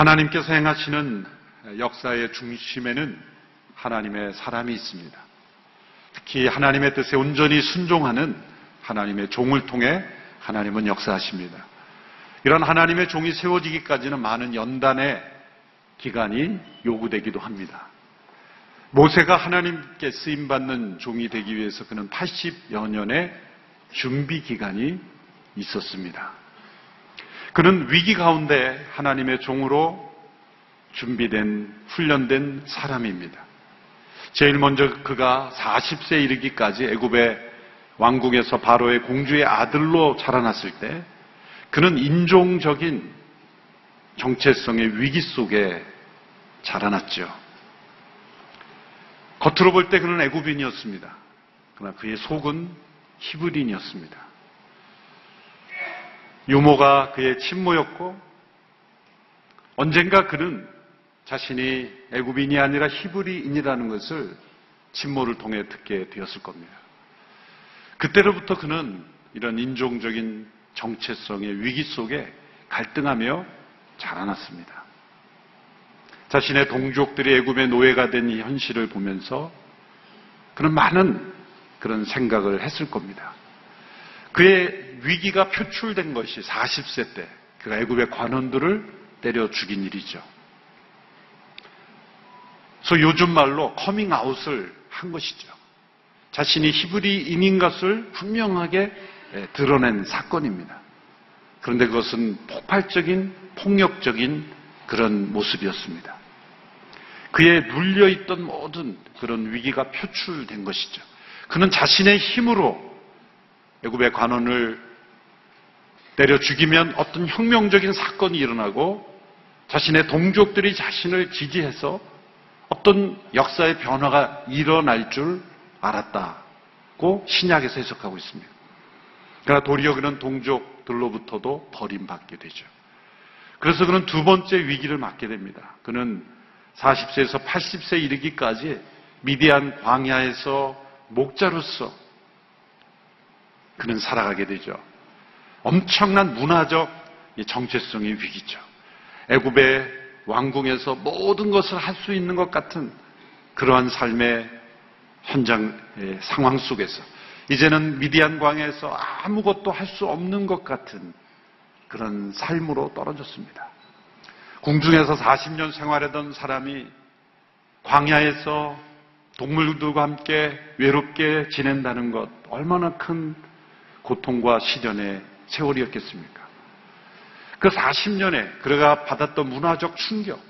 하나님께서 행하시는 역사의 중심에는 하나님의 사람이 있습니다. 특히 하나님의 뜻에 온전히 순종하는 하나님의 종을 통해 하나님은 역사하십니다. 이런 하나님의 종이 세워지기까지는 많은 연단의 기간이 요구되기도 합니다. 모세가 하나님께 쓰임받는 종이 되기 위해서 그는 80여 년의 준비 기간이 있었습니다. 그는 위기 가운데 하나님의 종으로 준비된, 훈련된 사람입니다. 제일 먼저 그가 40세 이르기까지 애굽의 왕궁에서 바로의 공주의 아들로 자라났을 때 그는 인종적인 정체성의 위기 속에 자라났죠. 겉으로 볼 때 그는 애굽인이었습니다. 그러나 그의 속은 히브리인이었습니다. 유모가 그의 친모였고 언젠가 그는 자신이 애굽인이 아니라 히브리인이라는 것을 친모를 통해 듣게 되었을 겁니다. 그때로부터 그는 이런 인종적인 정체성의 위기 속에 갈등하며 자라났습니다. 자신의 동족들이 애굽의 노예가 된 이 현실을 보면서 그는 많은 그런 생각을 했을 겁니다. 그의 위기가 표출된 것이 40세 때 그가 애굽의 관원들을 때려 죽인 일이죠. 그래서 요즘 말로 커밍아웃을 한 것이죠. 자신이 히브리인인 것을 분명하게 드러낸 사건입니다. 그런데 그것은 폭발적인 폭력적인 그런 모습이었습니다. 그의 눌려있던 모든 그런 위기가 표출된 것이죠. 그는 자신의 힘으로 애굽의 관원을 때려 죽이면 어떤 혁명적인 사건이 일어나고 자신의 동족들이 자신을 지지해서 어떤 역사의 변화가 일어날 줄 알았다고 신약에서 해석하고 있습니다. 그러나 도리어 그는 동족들로부터도 버림받게 되죠. 그래서 그는 두 번째 위기를 맞게 됩니다. 그는 40세에서 80세 이르기까지 미디안 광야에서 목자로서 그는 살아가게 되죠. 엄청난 문화적 정체성의 위기죠. 애굽의 왕궁에서 모든 것을 할 수 있는 것 같은 그러한 삶의 현장 상황 속에서 이제는 미디안 광야에서 아무것도 할 수 없는 것 같은 그런 삶으로 떨어졌습니다. 궁중에서 40년 생활하던 사람이 광야에서 동물들과 함께 외롭게 지낸다는 것 얼마나 큰 고통과 시련의 세월이었겠습니까? 그 40년에 그가 받았던 문화적 충격,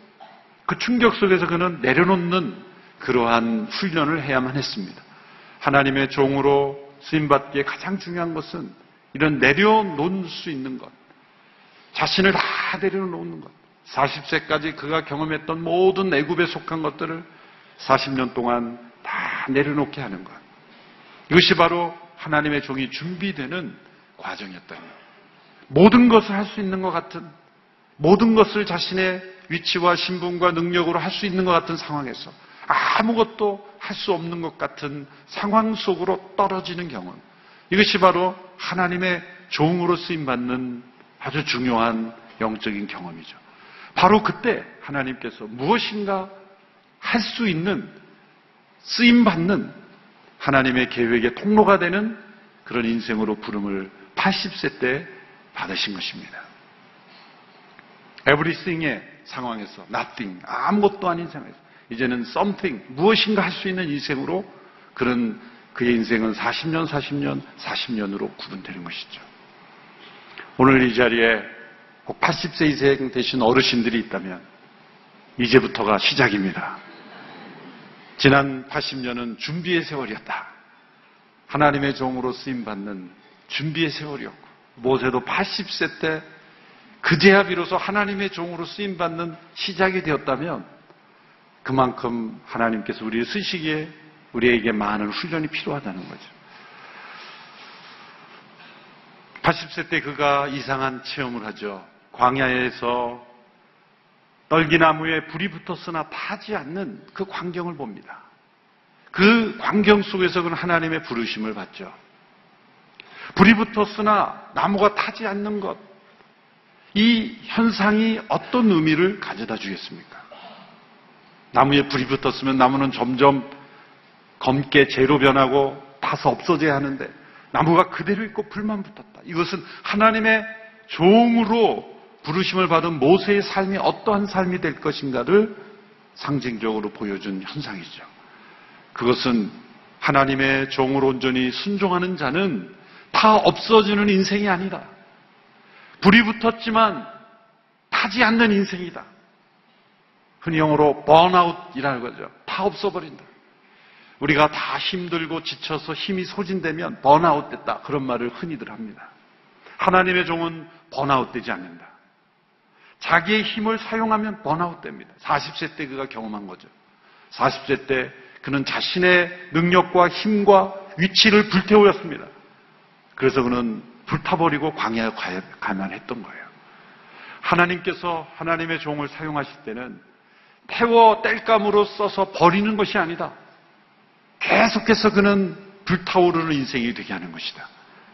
그 충격 속에서 그는 내려놓는 그러한 훈련을 해야만 했습니다. 하나님의 종으로 쓰임받기에 가장 중요한 것은 이런 내려놓을 수 있는 것, 자신을 다 내려놓는 것. 40세까지 그가 경험했던 모든 애굽에 속한 것들을 40년 동안 다 내려놓게 하는 것. 이것이 바로 하나님의 종이 준비되는 과정이었다. 모든 것을 할 수 있는 것 같은 모든 것을 자신의 위치와 신분과 능력으로 할 수 있는 것 같은 상황에서 아무것도 할 수 없는 것 같은 상황 속으로 떨어지는 경험. 이것이 바로 하나님의 종으로 쓰임 받는 아주 중요한 영적인 경험이죠. 바로 그때 하나님께서 무엇인가 할 수 있는 쓰임 받는 하나님의 계획의 통로가 되는 그런 인생으로 부름을 80세 때 받으신 것입니다. everything의 상황에서 nothing 아무것도 아닌 상황에서 이제는 something 무엇인가 할 수 있는 인생으로 그런 그의 인생은 40년, 40년, 40년으로 구분되는 것이죠. 오늘 이 자리에 꼭 80세 이상 되신 어르신들이 있다면 이제부터가 시작입니다. 지난 80년은 준비의 세월이었다. 하나님의 종으로 쓰임받는 준비의 세월이었고 모세도 80세 때 그제야 비로소 하나님의 종으로 쓰임받는 시작이 되었다면 그만큼 하나님께서 우리를 쓰시기에 우리에게 많은 훈련이 필요하다는 거죠. 80세 때 그가 이상한 체험을 하죠. 광야에서 떨기나무에 불이 붙었으나 타지 않는 그 광경을 봅니다. 그 광경 속에서 그는 하나님의 부르심을 받죠. 불이 붙었으나 나무가 타지 않는 것. 이 현상이 어떤 의미를 가져다 주겠습니까? 나무에 불이 붙었으면 나무는 점점 검게 재로 변하고 타서 없어져야 하는데 나무가 그대로 있고 불만 붙었다. 이것은 하나님의 종으로 부르심을 받은 모세의 삶이 어떠한 삶이 될 것인가를 상징적으로 보여준 현상이죠. 그것은 하나님의 종으로 온전히 순종하는 자는 다 없어지는 인생이 아니다. 불이 붙었지만 타지 않는 인생이다. 흔히 영어로 번아웃이라는 거죠. 다 없어버린다. 우리가 다 힘들고 지쳐서 힘이 소진되면 번아웃 됐다. 그런 말을 흔히들 합니다. 하나님의 종은 번아웃 되지 않는다. 자기의 힘을 사용하면 번아웃 됩니다. 40세 때 그가 경험한 거죠. 40세 때 그는 자신의 능력과 힘과 위치를 불태우었습니다. 그래서 그는 불타버리고 광야에 가만 했던 거예요. 하나님께서 하나님의 종을 사용하실 때는 태워 뗄감으로 써서 버리는 것이 아니다. 계속해서 그는 불타오르는 인생이 되게 하는 것이다.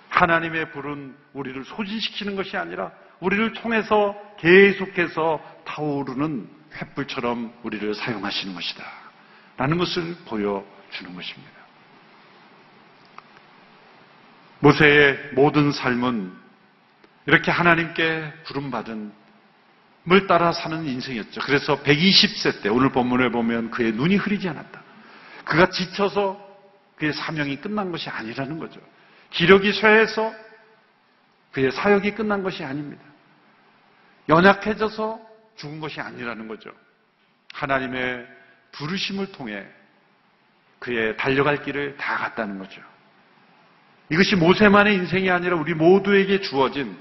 하나님의 불은 우리를 소진시키는 것이 아니라 우리를 통해서 계속해서 타오르는 횃불처럼 우리를 사용하시는 것이다. 라는 것을 보여주는 것입니다. 모세의 모든 삶은 이렇게 하나님께 부름받은 물 따라 사는 인생이었죠. 그래서 120세 때 오늘 본문에 보면 그의 눈이 흐리지 않았다. 그가 지쳐서 그의 사명이 끝난 것이 아니라는 거죠. 기력이 쇠해서 그의 사역이 끝난 것이 아닙니다. 연약해져서 죽은 것이 아니라는 거죠. 하나님의 부르심을 통해 그의 달려갈 길을 다 갔다는 거죠. 이것이 모세만의 인생이 아니라 우리 모두에게 주어진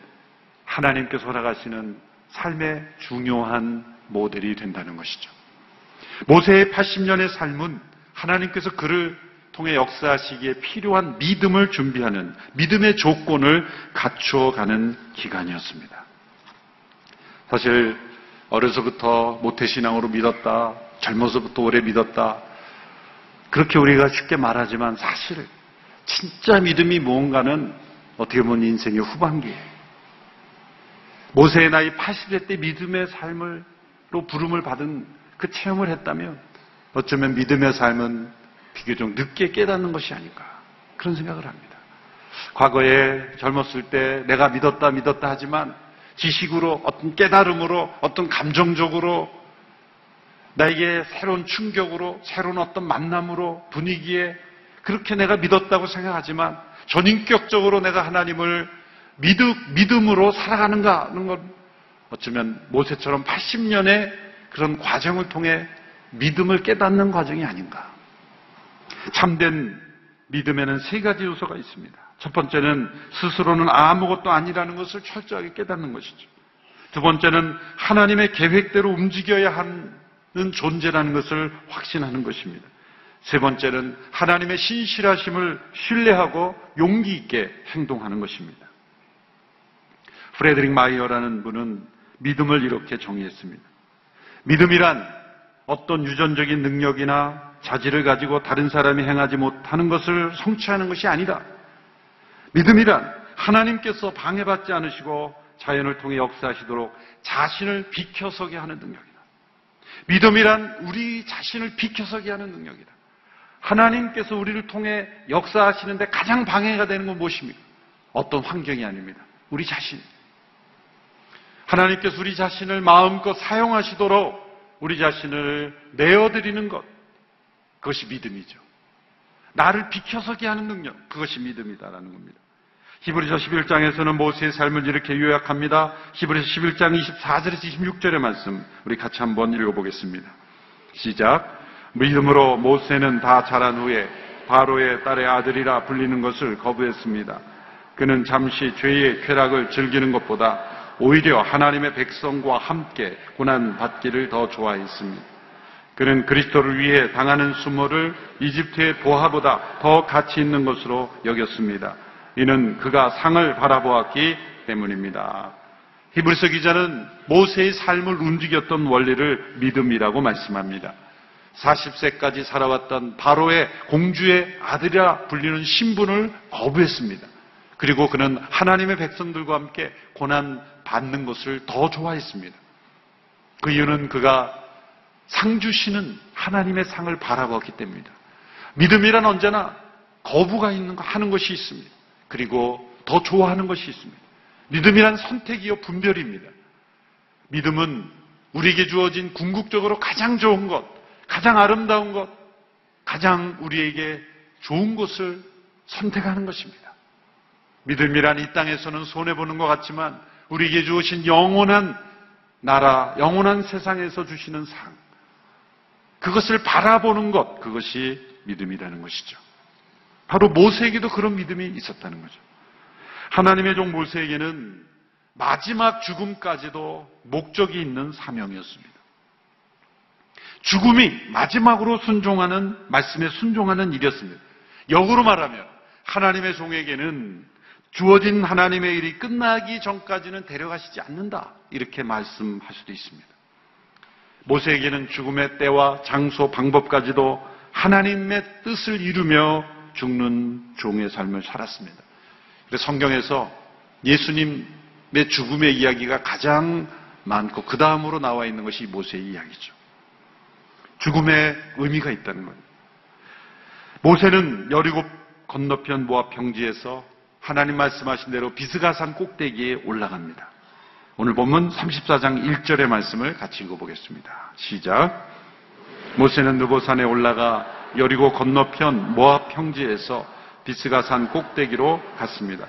하나님께서 허락하시는 삶의 중요한 모델이 된다는 것이죠. 모세의 80년의 삶은 하나님께서 그를 통해 역사하시기에 필요한 믿음을 준비하는 믿음의 조건을 갖추어가는 기간이었습니다. 사실 어려서부터 모태신앙으로 믿었다, 젊어서부터 오래 믿었다, 그렇게 우리가 쉽게 말하지만 사실 진짜 믿음이 무언가는 어떻게 보면 인생의 후반기예요. 모세의 나이 80세 때 믿음의 삶으로 부름을 받은 그 체험을 했다면 어쩌면 믿음의 삶은 비교적 늦게 깨닫는 것이 아닐까 그런 생각을 합니다. 과거에 젊었을 때 내가 믿었다 믿었다 하지만 지식으로 어떤 깨달음으로 어떤 감정적으로 나에게 새로운 충격으로 새로운 어떤 만남으로 분위기에 그렇게 내가 믿었다고 생각하지만 전인격적으로 내가 하나님을 믿음, 으로 살아가는가 하는 건 어쩌면 모세처럼 80년의 그런 과정을 통해 믿음을 깨닫는 과정이 아닌가. 참된 믿음에는 세 가지 요소가 있습니다. 첫 번째는 스스로는 아무것도 아니라는 것을 철저하게 깨닫는 것이죠. 두 번째는 하나님의 계획대로 움직여야 하는 존재라는 것을 확신하는 것입니다. 세 번째는 하나님의 신실하심을 신뢰하고 용기 있게 행동하는 것입니다. 프레드릭 마이어라는 분은 믿음을 이렇게 정의했습니다. 믿음이란 어떤 유전적인 능력이나 자질을 가지고 다른 사람이 행하지 못하는 것을 성취하는 것이 아니다. 믿음이란 하나님께서 방해받지 않으시고 자연을 통해 역사하시도록 자신을 비켜서게 하는 능력이다. 믿음이란 우리 자신을 비켜서게 하는 능력이다. 하나님께서 우리를 통해 역사하시는데 가장 방해가 되는 건 무엇입니까? 어떤 환경이 아닙니다. 우리 자신. 하나님께서 우리 자신을 마음껏 사용하시도록 우리 자신을 내어드리는 것. 그것이 믿음이죠. 나를 비켜서게 하는 능력. 그것이 믿음이다라는 겁니다. 히브리서 11장에서는 모세의 삶을 이렇게 요약합니다. 히브리서 11장 24절에서 26절의 말씀 우리 같이 한번 읽어보겠습니다. 시작. 믿음으로 모세는 다 자란 후에 바로의 딸의 아들이라 불리는 것을 거부했습니다. 그는 잠시 죄의 쾌락을 즐기는 것보다 오히려 하나님의 백성과 함께 고난 받기를 더 좋아했습니다. 그는 그리스도를 위해 당하는 수모를 이집트의 보화보다 더 가치 있는 것으로 여겼습니다. 이는 그가 상을 바라보았기 때문입니다. 히브리서 기자는 모세의 삶을 움직였던 원리를 믿음이라고 말씀합니다. 40세까지 살아왔던 바로의 공주의 아들이라 불리는 신분을 거부했습니다. 그리고 그는 하나님의 백성들과 함께 고난 받는 것을 더 좋아했습니다. 그 이유는 그가 상 주시는 하나님의 상을 바라보았기 때문입니다. 믿음이란 언제나 거부가 있는 거 하는 것이 있습니다. 그리고 더 좋아하는 것이 있습니다. 믿음이란 선택이요 분별입니다. 믿음은 우리에게 주어진 궁극적으로 가장 좋은 것, 가장 아름다운 것, 가장 우리에게 좋은 것을 선택하는 것입니다. 믿음이란 이 땅에서는 손해보는 것 같지만 우리에게 주어진 영원한 나라, 영원한 세상에서 주시는 상. 그것을 바라보는 것, 그것이 믿음이라는 것이죠. 바로 모세에게도 그런 믿음이 있었다는 거죠. 하나님의 종 모세에게는 마지막 죽음까지도 목적이 있는 사명이었습니다. 죽음이 마지막으로 순종하는, 말씀에 순종하는 일이었습니다. 역으로 말하면 하나님의 종에게는 주어진 하나님의 일이 끝나기 전까지는 데려가시지 않는다. 이렇게 말씀할 수도 있습니다. 모세에게는 죽음의 때와 장소, 방법까지도 하나님의 뜻을 이루며 죽는 종의 삶을 살았습니다. 그래서 성경에서 예수님의 죽음의 이야기가 가장 많고 그 다음으로 나와 있는 것이 모세의 이야기죠. 죽음의 의미가 있다는 거예요. 모세는 여리고 건너편 모압 평지에서 하나님 말씀하신 대로 비스가산 꼭대기에 올라갑니다. 오늘 본문 34장 1절의 말씀을 같이 읽어보겠습니다. 시작. 모세는 느보산에 올라가 여리고 건너편 모압 평지에서 비스가 산 꼭대기로 갔습니다.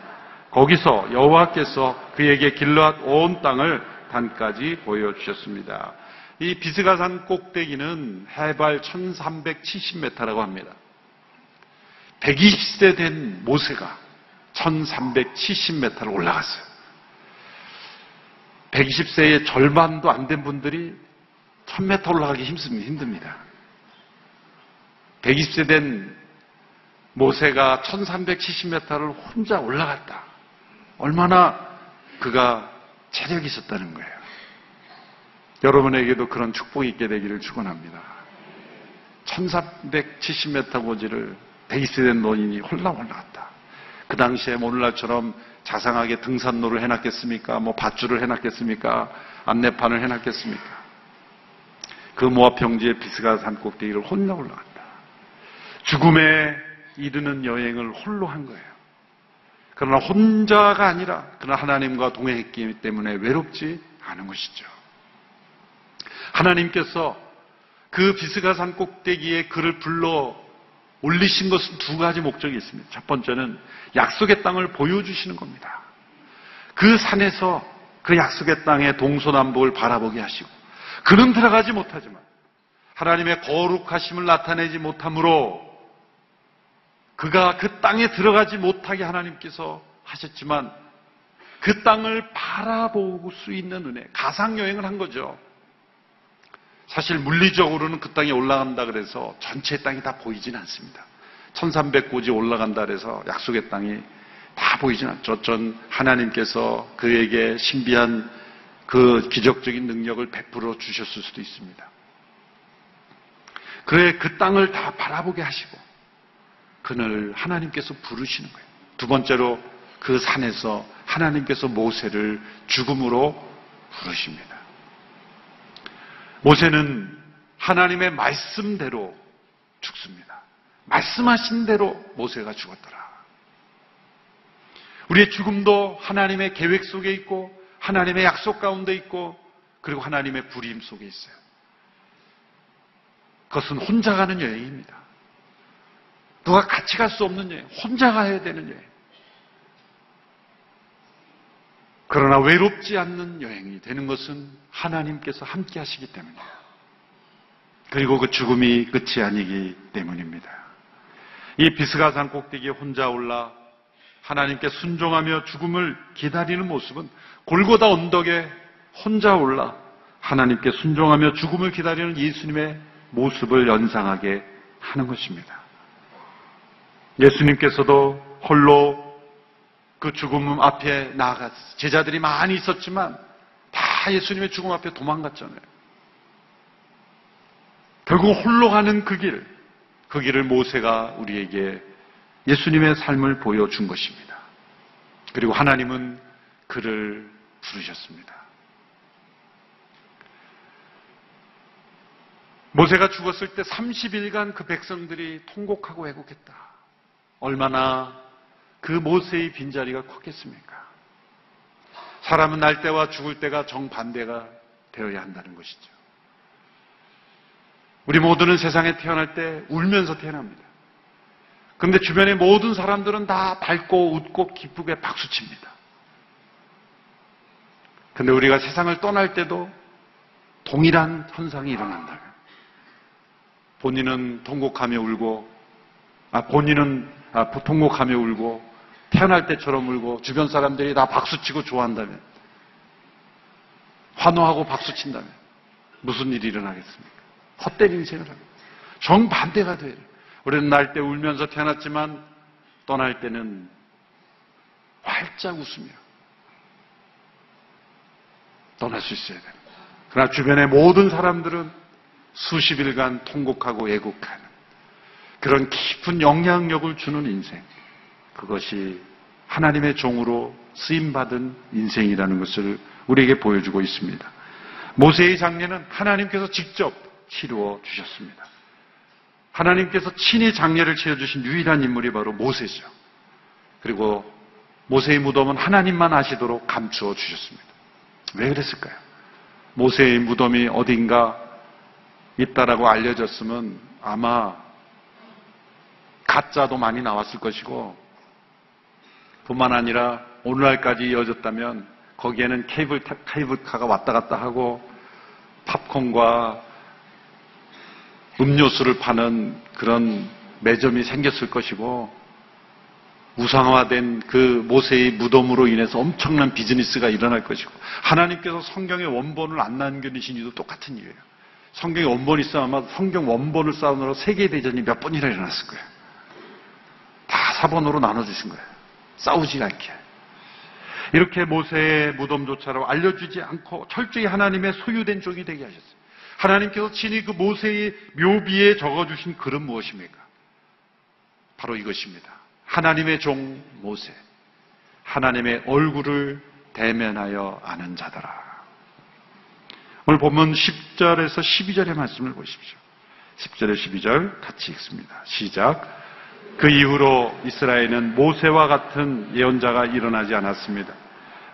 거기서 여호와께서 그에게 길러앗 온 땅을 단까지 보여주셨습니다. 이 비스가 산 꼭대기는 해발 1370m라고 합니다. 120세 된 모세가 1370m를 올라갔어요. 120세의 절반도 안 된 분들이 1000m 올라가기 힘듭니다. 120세 된 모세가 1370m를 혼자 올라갔다. 얼마나 그가 체력이 있었다는 거예요. 여러분에게도 그런 축복이 있게 되기를 축원합니다. 1370m 고지를 120세 된 노인이 홀라 올라갔다. 그 당시에 오늘날처럼 자상하게 등산로를 해놨겠습니까? 뭐 밧줄을 해놨겠습니까? 안내판을 해놨겠습니까? 그 모압 평지의 비스가 산 꼭대기를 홀라 올라갔다. 죽음에 이르는 여행을 홀로 한 거예요. 그러나 혼자가 아니라 그러나 하나님과 동행했기 때문에 외롭지 않은 것이죠. 하나님께서 그 비스가 산 꼭대기에 그를 불러 올리신 것은 두 가지 목적이 있습니다. 첫 번째는 약속의 땅을 보여주시는 겁니다. 그 산에서 그 약속의 땅의 동서남북을 바라보게 하시고 그는 들어가지 못하지만 하나님의 거룩하심을 나타내지 못하므로 그가 그 땅에 들어가지 못하게 하나님께서 하셨지만 그 땅을 바라볼 수 있는 은혜, 가상여행을 한 거죠. 사실 물리적으로는 그 땅에 올라간다 그래서 전체 땅이 다 보이진 않습니다. 1300고지 올라간다 그래서 약속의 땅이 다 보이진 않죠. 전 하나님께서 그에게 신비한 그 기적적인 능력을 베풀어 주셨을 수도 있습니다. 그의 그 땅을 다 바라보게 하시고 그늘 하나님께서 부르시는 거예요. 두 번째로 그 산에서 하나님께서 모세를 죽음으로 부르십니다. 모세는 하나님의 말씀대로 죽습니다. 말씀하신 대로 모세가 죽었더라. 우리의 죽음도 하나님의 계획 속에 있고 하나님의 약속 가운데 있고 그리고 하나님의 부림 속에 있어요. 그것은 혼자 가는 여행입니다. 누가 같이 갈 수 없는 여행, 혼자 가야 되는 여행. 그러나 외롭지 않는 여행이 되는 것은 하나님께서 함께 하시기 때문이에요. 그리고 그 죽음이 끝이 아니기 때문입니다. 이 비스가 산 꼭대기에 혼자 올라 하나님께 순종하며 죽음을 기다리는 모습은 골고다 언덕에 혼자 올라 하나님께 순종하며 죽음을 기다리는 예수님의 모습을 연상하게 하는 것입니다. 예수님께서도 홀로 그 죽음 앞에 나아갔 제자들이 많이 있었지만 다 예수님의 죽음 앞에 도망갔잖아요. 결국 홀로 가는 그 길, 그 길을 모세가 우리에게 예수님의 삶을 보여준 것입니다. 그리고 하나님은 그를 부르셨습니다. 모세가 죽었을 때 30일간 그 백성들이 통곡하고 애곡했다. 얼마나 그 모세의 빈자리가 컸겠습니까? 사람은 날 때와 죽을 때가 정반대가 되어야 한다는 것이죠. 우리 모두는 세상에 태어날 때 울면서 태어납니다. 그런데 주변의 모든 사람들은 다 밝고 웃고 기쁘게 박수칩니다. 근데 우리가 세상을 떠날 때도 동일한 현상이 일어난다면 본인은 통곡하며 울고 아 본인은 아, 통곡하며 울고 태어날 때처럼 울고 주변 사람들이 다 박수치고 좋아한다면 환호하고 박수친다면 무슨 일이 일어나겠습니까? 헛된 인생을 합니다. 정반대가 돼요. 우리는 날 때 울면서 태어났지만 떠날 때는 활짝 웃으며 떠날 수 있어야 됩니다. 그러나 주변의 모든 사람들은 수십 일간 통곡하고 애곡하는 그런 깊은 영향력을 주는 인생. 그것이 하나님의 종으로 쓰임받은 인생이라는 것을 우리에게 보여주고 있습니다. 모세의 장례는 하나님께서 직접 치루어 주셨습니다. 하나님께서 친히 장례를 치러주신 유일한 인물이 바로 모세죠. 그리고 모세의 무덤은 하나님만 아시도록 감추어 주셨습니다. 왜 그랬을까요? 모세의 무덤이 어딘가 있다라고 알려졌으면 아마 가짜도 많이 나왔을 것이고 뿐만 아니라 오늘날까지 이어졌다면 거기에는 케이블, 타- 케이블카가 왔다 갔다 하고 팝콘과 음료수를 파는 그런 매점이 생겼을 것이고 우상화된 그 모세의 무덤으로 인해서 엄청난 비즈니스가 일어날 것이고 하나님께서 성경의 원본을 안 남겨주신 이유도 똑같은 이유예요. 성경의 원본이 있으면 아마 성경 원본을 쌓으느라 세계대전이 몇 번이나 일어났을 거예요. 다 사본으로 나눠주신 거예요. 싸우지 않게. 이렇게 모세의 무덤조차로 알려주지 않고 철저히 하나님의 소유된 종이 되게 하셨어요. 하나님께서 친히 그 모세의 묘비에 적어주신 글은 무엇입니까? 바로 이것입니다. 하나님의 종 모세. 하나님의 얼굴을 대면하여 아는 자더라. 오늘 본문 10절에서 12절의 말씀을 보십시오. 10절에 12절 같이 읽습니다. 시작. 그 이후로 이스라엘은 모세와 같은 예언자가 일어나지 않았습니다.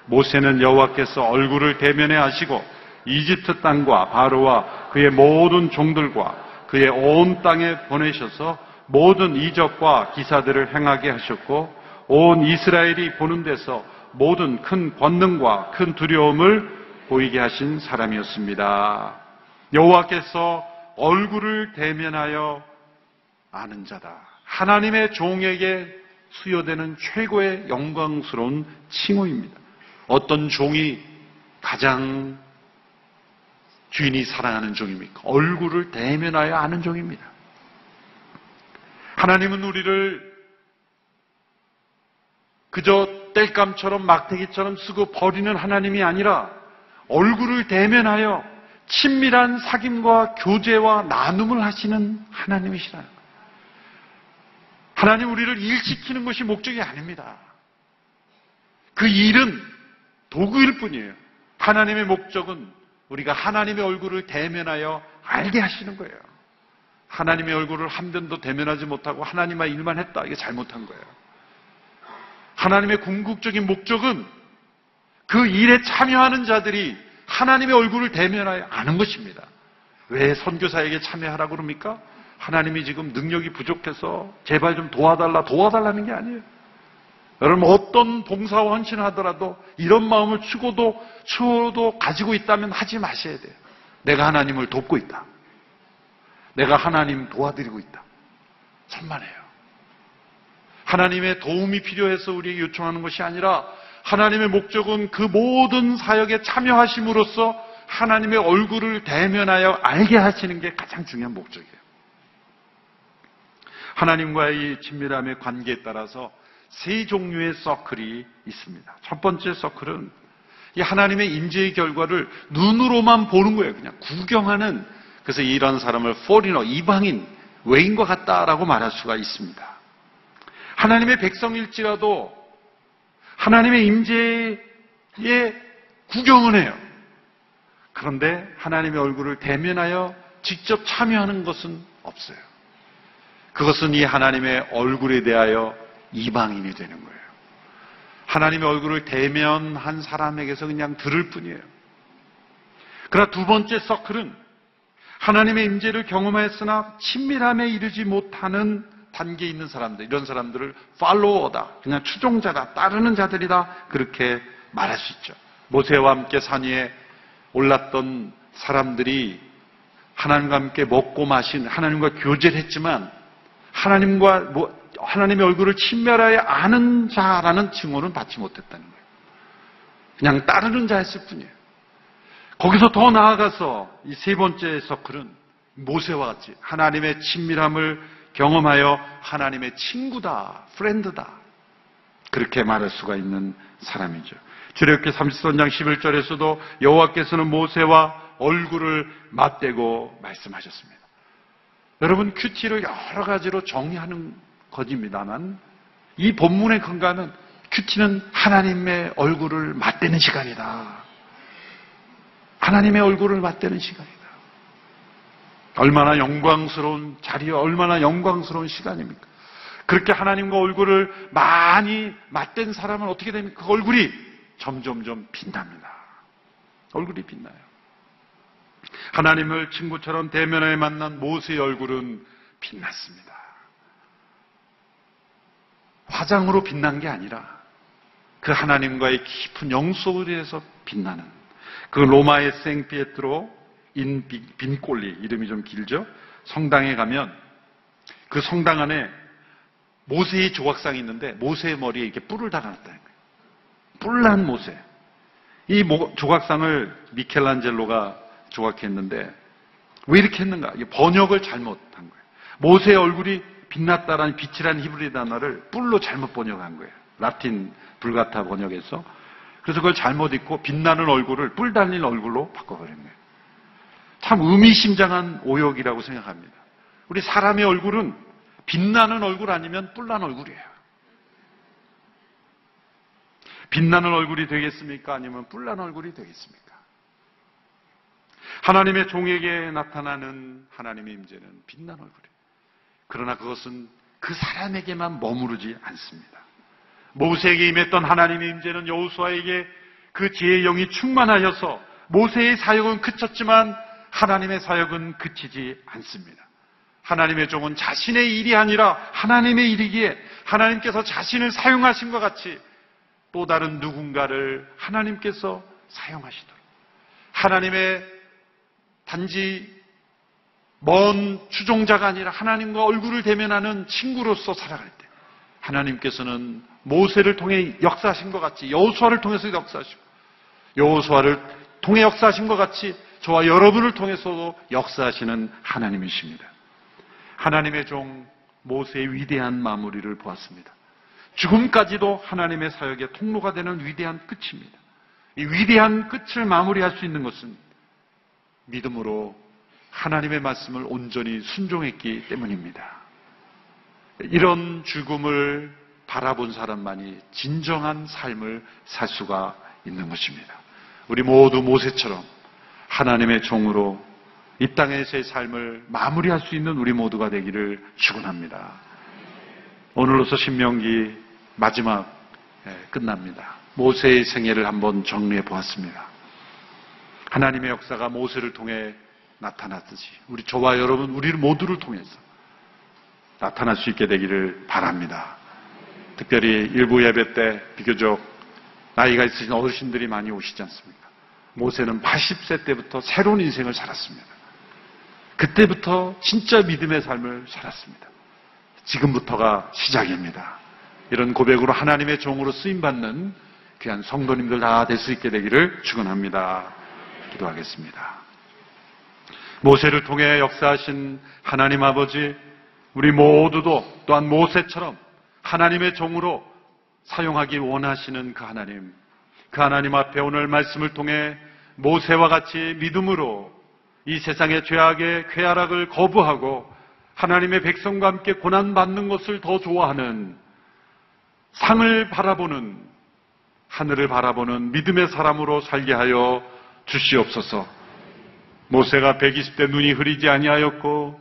모세는 여호와께서 얼굴을 대면해 하시고 이집트 땅과 바로와 그의 모든 종들과 그의 온 땅에 보내셔서 모든 이적과 기사들을 행하게 하셨고 온 이스라엘이 보는 데서 모든 큰 권능과 큰 두려움을 보이게 하신 사람이었습니다. 여호와께서 얼굴을 대면하여 아는 자다. 하나님의 종에게 수여되는 최고의 영광스러운 칭호입니다. 어떤 종이 가장 주인이 사랑하는 종입니까? 얼굴을 대면하여 아는 종입니다. 하나님은 우리를 그저 땔감처럼 막대기처럼 쓰고 버리는 하나님이 아니라 얼굴을 대면하여 친밀한 사귐과 교제와 나눔을 하시는 하나님이시라는 거예요. 하나님 우리를 일시키는 것이 목적이 아닙니다. 그 일은 도구일 뿐이에요. 하나님의 목적은 우리가 하나님의 얼굴을 대면하여 알게 하시는 거예요. 하나님의 얼굴을 한 번도 대면하지 못하고 하나님과 일만 했다. 이게 잘못한 거예요. 하나님의 궁극적인 목적은 그 일에 참여하는 자들이 하나님의 얼굴을 대면하여 아는 것입니다. 왜 선교사에게 참여하라고 그럽니까? 하나님이 지금 능력이 부족해서 제발 좀 도와달라, 도와달라는 게 아니에요. 여러분 어떤 봉사와 헌신을 하더라도 이런 마음을 추고도 추워도 가지고 있다면 하지 마셔야 돼요. 내가 하나님을 돕고 있다. 내가 하나님 도와드리고 있다. 천만에요. 하나님의 도움이 필요해서 우리에게 요청하는 것이 아니라 하나님의 목적은 그 모든 사역에 참여하심으로써 하나님의 얼굴을 대면하여 알게 하시는 게 가장 중요한 목적이에요. 하나님과의 친밀함의 관계에 따라서 세 종류의 서클이 있습니다. 첫 번째 서클은 이 하나님의 임재의 결과를 눈으로만 보는 거예요. 그냥 구경하는 그래서 이런 사람을 포리너 이방인 외인과 같다라고 말할 수가 있습니다. 하나님의 백성일지라도 하나님의 임재에 구경을 해요. 그런데 하나님의 얼굴을 대면하여 직접 참여하는 것은 없어요. 그것은 이 하나님의 얼굴에 대하여 이방인이 되는 거예요. 하나님의 얼굴을 대면한 사람에게서 그냥 들을 뿐이에요. 그러나 두 번째 서클은 하나님의 임재를 경험했으나 친밀함에 이르지 못하는 단계에 있는 사람들, 이런 사람들을 팔로워다, 그냥 추종자다, 따르는 자들이다, 그렇게 말할 수 있죠. 모세와 함께 산 위에 올랐던 사람들이 하나님과 함께 먹고 마신, 하나님과 교제를 했지만, 하나님과, 뭐, 하나님의 얼굴을 친밀하게 아는 자라는 칭호는 받지 못했다는 거예요. 그냥 따르는 자였을 뿐이에요. 거기서 더 나아가서 이 세 번째 서클은 모세와 같이 하나님의 친밀함을 경험하여 하나님의 친구다, 프렌드다. 그렇게 말할 수가 있는 사람이죠. 주력기 33장 11절에서도 여호와께서는 모세와 얼굴을 맞대고 말씀하셨습니다. 여러분 큐티를 여러 가지로 정의하는 것입니다만 이 본문의 근간은 큐티는 하나님의 얼굴을 맞대는 시간이다. 하나님의 얼굴을 맞대는 시간이다. 얼마나 영광스러운 자리와 얼마나 영광스러운 시간입니까? 그렇게 하나님과 얼굴을 많이 맞댄 사람은 어떻게 됩니까? 그 얼굴이 점점점 빛납니다. 얼굴이 빛나요. 하나님을 친구처럼 대면에 만난 모세의 얼굴은 빛났습니다. 화장으로 빛난 게 아니라 그 하나님과의 깊은 영속에서 빛나는 그 로마의 생피에트로 인 빈꼴리 이름이 좀 길죠. 성당에 가면 그 성당 안에 모세의 조각상이 있는데 모세의 머리에 이렇게 뿔을 달아놨다는 거예요. 뿔난 모세. 이 조각상을 미켈란젤로가 조각했는데 왜 이렇게 했는가? 번역을 잘못한 거예요. 모세의 얼굴이 빛났다라는 빛이라는 히브리 단어를 뿔로 잘못 번역한 거예요. 라틴 불가타 번역에서. 그래서 그걸 잘못 읽고 빛나는 얼굴을 뿔 달린 얼굴로 바꿔버린 거예요. 참 의미심장한 오역이라고 생각합니다. 우리 사람의 얼굴은 빛나는 얼굴 아니면 뿔난 얼굴이에요. 빛나는 얼굴이 되겠습니까? 아니면 뿔난 얼굴이 되겠습니까? 하나님의 종에게 나타나는 하나님의 임재는 빛난 얼굴이에요. 그러나 그것은 그 사람에게만 머무르지 않습니다. 모세에게 임했던 하나님의 임재는 여호수아에게 그 지혜의 영이 충만하여서 모세의 사역은 그쳤지만 하나님의 사역은 그치지 않습니다. 하나님의 종은 자신의 일이 아니라 하나님의 일이기에 하나님께서 자신을 사용하신 것 같이 또 다른 누군가를 하나님께서 사용하시도록 하나님의 단지 먼 추종자가 아니라 하나님과 얼굴을 대면하는 친구로서 살아갈 때 하나님께서는 모세를 통해 역사하신 것 같이 여호수아를 통해서 역사하시고 여호수아를 통해 역사하신 것 같이 저와 여러분을 통해서도 역사하시는 하나님이십니다. 하나님의 종 모세의 위대한 마무리를 보았습니다. 죽음까지도 하나님의 사역의 통로가 되는 위대한 끝입니다. 이 위대한 끝을 마무리할 수 있는 것은 믿음으로 하나님의 말씀을 온전히 순종했기 때문입니다. 이런 죽음을 바라본 사람만이 진정한 삶을 살 수가 있는 것입니다. 우리 모두 모세처럼 하나님의 종으로 이 땅에서의 삶을 마무리할 수 있는 우리 모두가 되기를 축원합니다. 오늘로서 신명기 마지막 예, 끝납니다. 모세의 생애를 한번 정리해 보았습니다. 하나님의 역사가 모세를 통해 나타났듯이 우리 저와 여러분 우리 모두를 통해서 나타날 수 있게 되기를 바랍니다. 특별히 일부 예배 때 비교적 나이가 있으신 어르신들이 많이 오시지 않습니까? 모세는 80세 때부터 새로운 인생을 살았습니다. 그때부터 진짜 믿음의 삶을 살았습니다. 지금부터가 시작입니다. 이런 고백으로 하나님의 종으로 쓰임받는 귀한 성도님들 다 될 수 있게 되기를 축원합니다. 기도하겠습니다. 모세를 통해 역사하신 하나님 아버지, 우리 모두도 또한 모세처럼 하나님의 종으로 사용하기 원하시는 그 하나님, 그 하나님 앞에 오늘 말씀을 통해 모세와 같이 믿음으로 이 세상의 죄악의 쾌락을 거부하고 하나님의 백성과 함께 고난받는 것을 더 좋아하는 상을 바라보는 하늘을 바라보는 믿음의 사람으로 살게 하여 주시옵소서. 모세가 120대 눈이 흐리지 아니하였고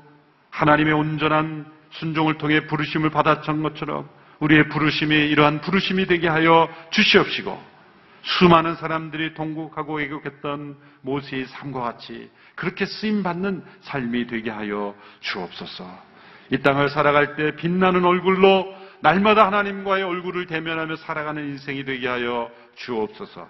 하나님의 온전한 순종을 통해 부르심을 받았던 것처럼 우리의 부르심이 이러한 부르심이 되게 하여 주시옵시고 수많은 사람들이 통곡하고 애곡했던 모세의 삶과 같이 그렇게 쓰임 받는 삶이 되게 하여 주옵소서. 이 땅을 살아갈 때 빛나는 얼굴로 날마다 하나님과의 얼굴을 대면하며 살아가는 인생이 되게 하여 주옵소서.